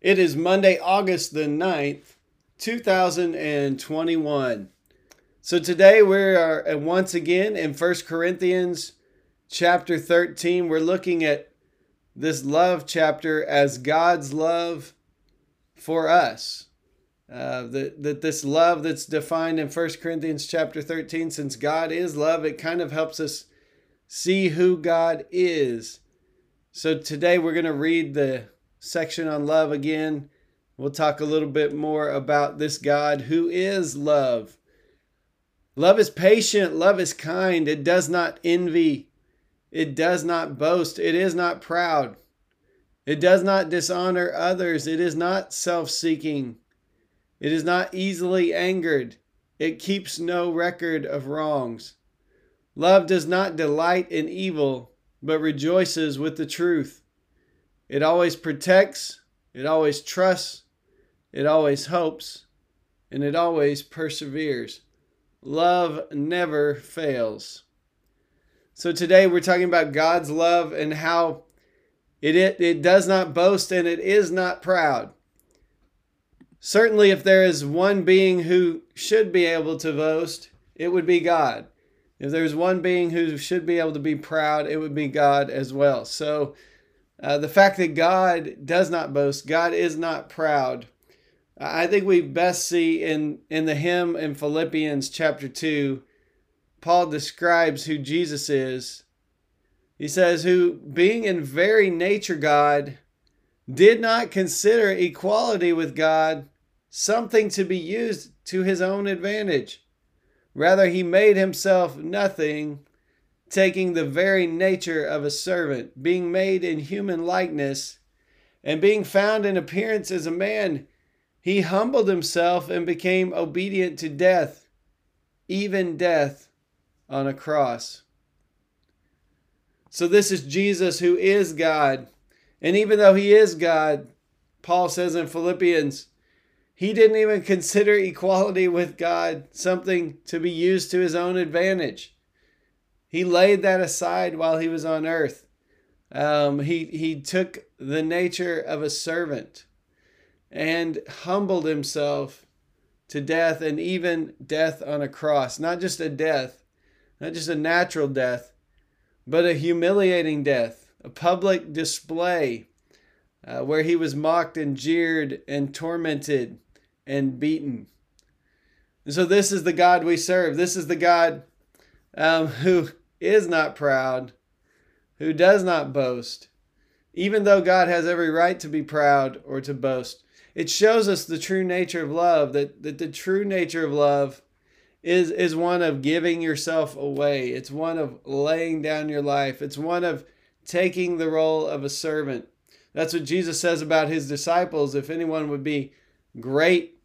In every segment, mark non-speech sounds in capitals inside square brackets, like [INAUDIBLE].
It is Monday, August the 9th, 2021. So today we are uh, once again in First Corinthians chapter 13. We're looking at this love chapter as God's love for us. Uh, that, that this love that's defined in First Corinthians chapter 13, since God is love, it kind of helps us see who God is. So today we're going to read the section on love again. We'll talk a little bit more about this God who is love. Love is patient, love is kind, it does not envy, it does not boast, it is not proud, it does not dishonor others, it is not self seeking, it is not easily angered, it keeps no record of wrongs. Love does not delight in evil, but rejoices with the truth. It always protects, it always trusts, it always hopes, and it always perseveres. Love never fails. So today we're talking about God's love and how it, it, it does not boast and it is not proud. Certainly, if there is one being who should be able to boast, it would be God. If there's one being who should be able to be proud, it would be God as well. So, uh, the fact that God does not boast, God is not proud, I think we best see in, in the hymn in Philippians chapter 2, Paul describes who Jesus is. He says, Who, being in very nature God, did not consider equality with God something to be used to his own advantage. Rather, he made himself nothing, taking the very nature of a servant, being made in human likeness, and being found in appearance as a man he humbled himself and became obedient to death, even death on a cross. So, this is Jesus who is God. And even though he is God, Paul says in Philippians, he didn't even consider equality with God something to be used to his own advantage. He laid that aside while he was on earth. Um, he, he took the nature of a servant and humbled himself to death and even death on a cross. Not just a death, not just a natural death, but a humiliating death, a public display uh, where he was mocked and jeered and tormented and beaten. And so, this is the God we serve. This is the God um, [LAUGHS] who is not proud, who does not boast, even though God has every right to be proud or to boast. It shows us the true nature of love that, that the true nature of love is is one of giving yourself away. It's one of laying down your life. It's one of taking the role of a servant. That's what jesus says about his disciples. If anyone would be great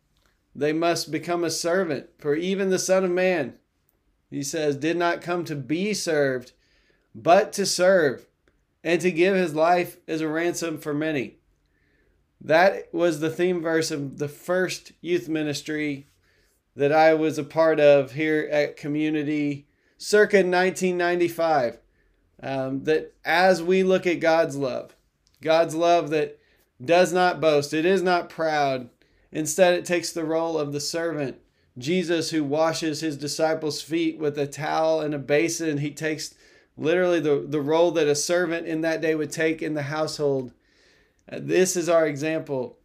they must become a servant. For even the son of man he says did not come to be served but to serve and to give his life as a ransom for many that was the theme verse of the first youth ministry that I was a part of here at Community circa 1995. Um, that as we look at God's love, God's love that does not boast, it is not proud. Instead, it takes the role of the servant. Jesus, who washes his disciples' feet with a towel and a basin, he takes literally the, the role that a servant in that day would take in the household uh, this is our example.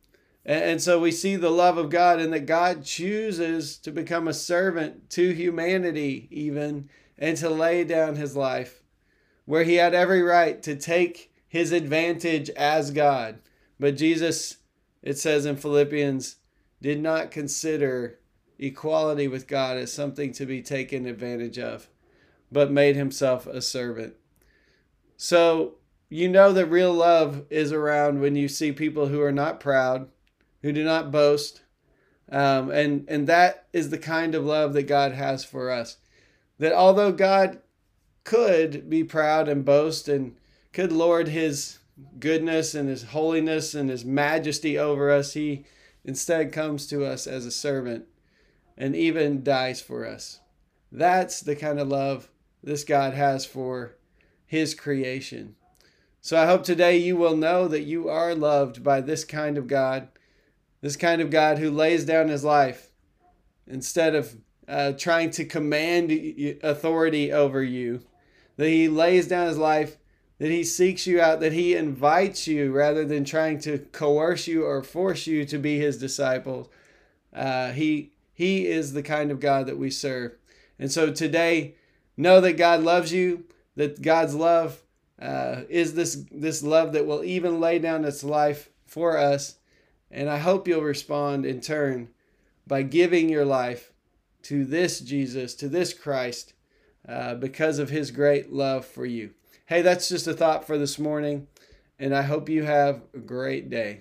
And so we see the love of God and that God chooses to become a servant to humanity, even, and to lay down his life, where he had every right to take his advantage as God. But Jesus, it says in Philippians, did not consider equality with God as something to be taken advantage of, but made himself a servant. So you know that real love is around when you see people who are not proud, who do not boast. Um, and, and that is the kind of love that God has for us. That although God could be proud and boast and could lord his goodness and his holiness and his majesty over us, he instead comes to us as a servant and even dies for us. That's the kind of love this God has for his creation. So I hope today you will know that you are loved by this kind of God, this kind of God who lays down his life instead of uh, trying to command authority over you, that he lays down his life, that he seeks you out, that he invites you rather than trying to coerce you or force you to be his disciples. Uh, he he is the kind of God that we serve. And so today, know that God loves you, that God's love uh, is this this love that will even lay down its life for us. And I hope you'll respond in turn by giving your life to this Jesus, to this Christ, uh, because of his great love for you. Hey, that's just a thought for this morning, and I hope you have a great day.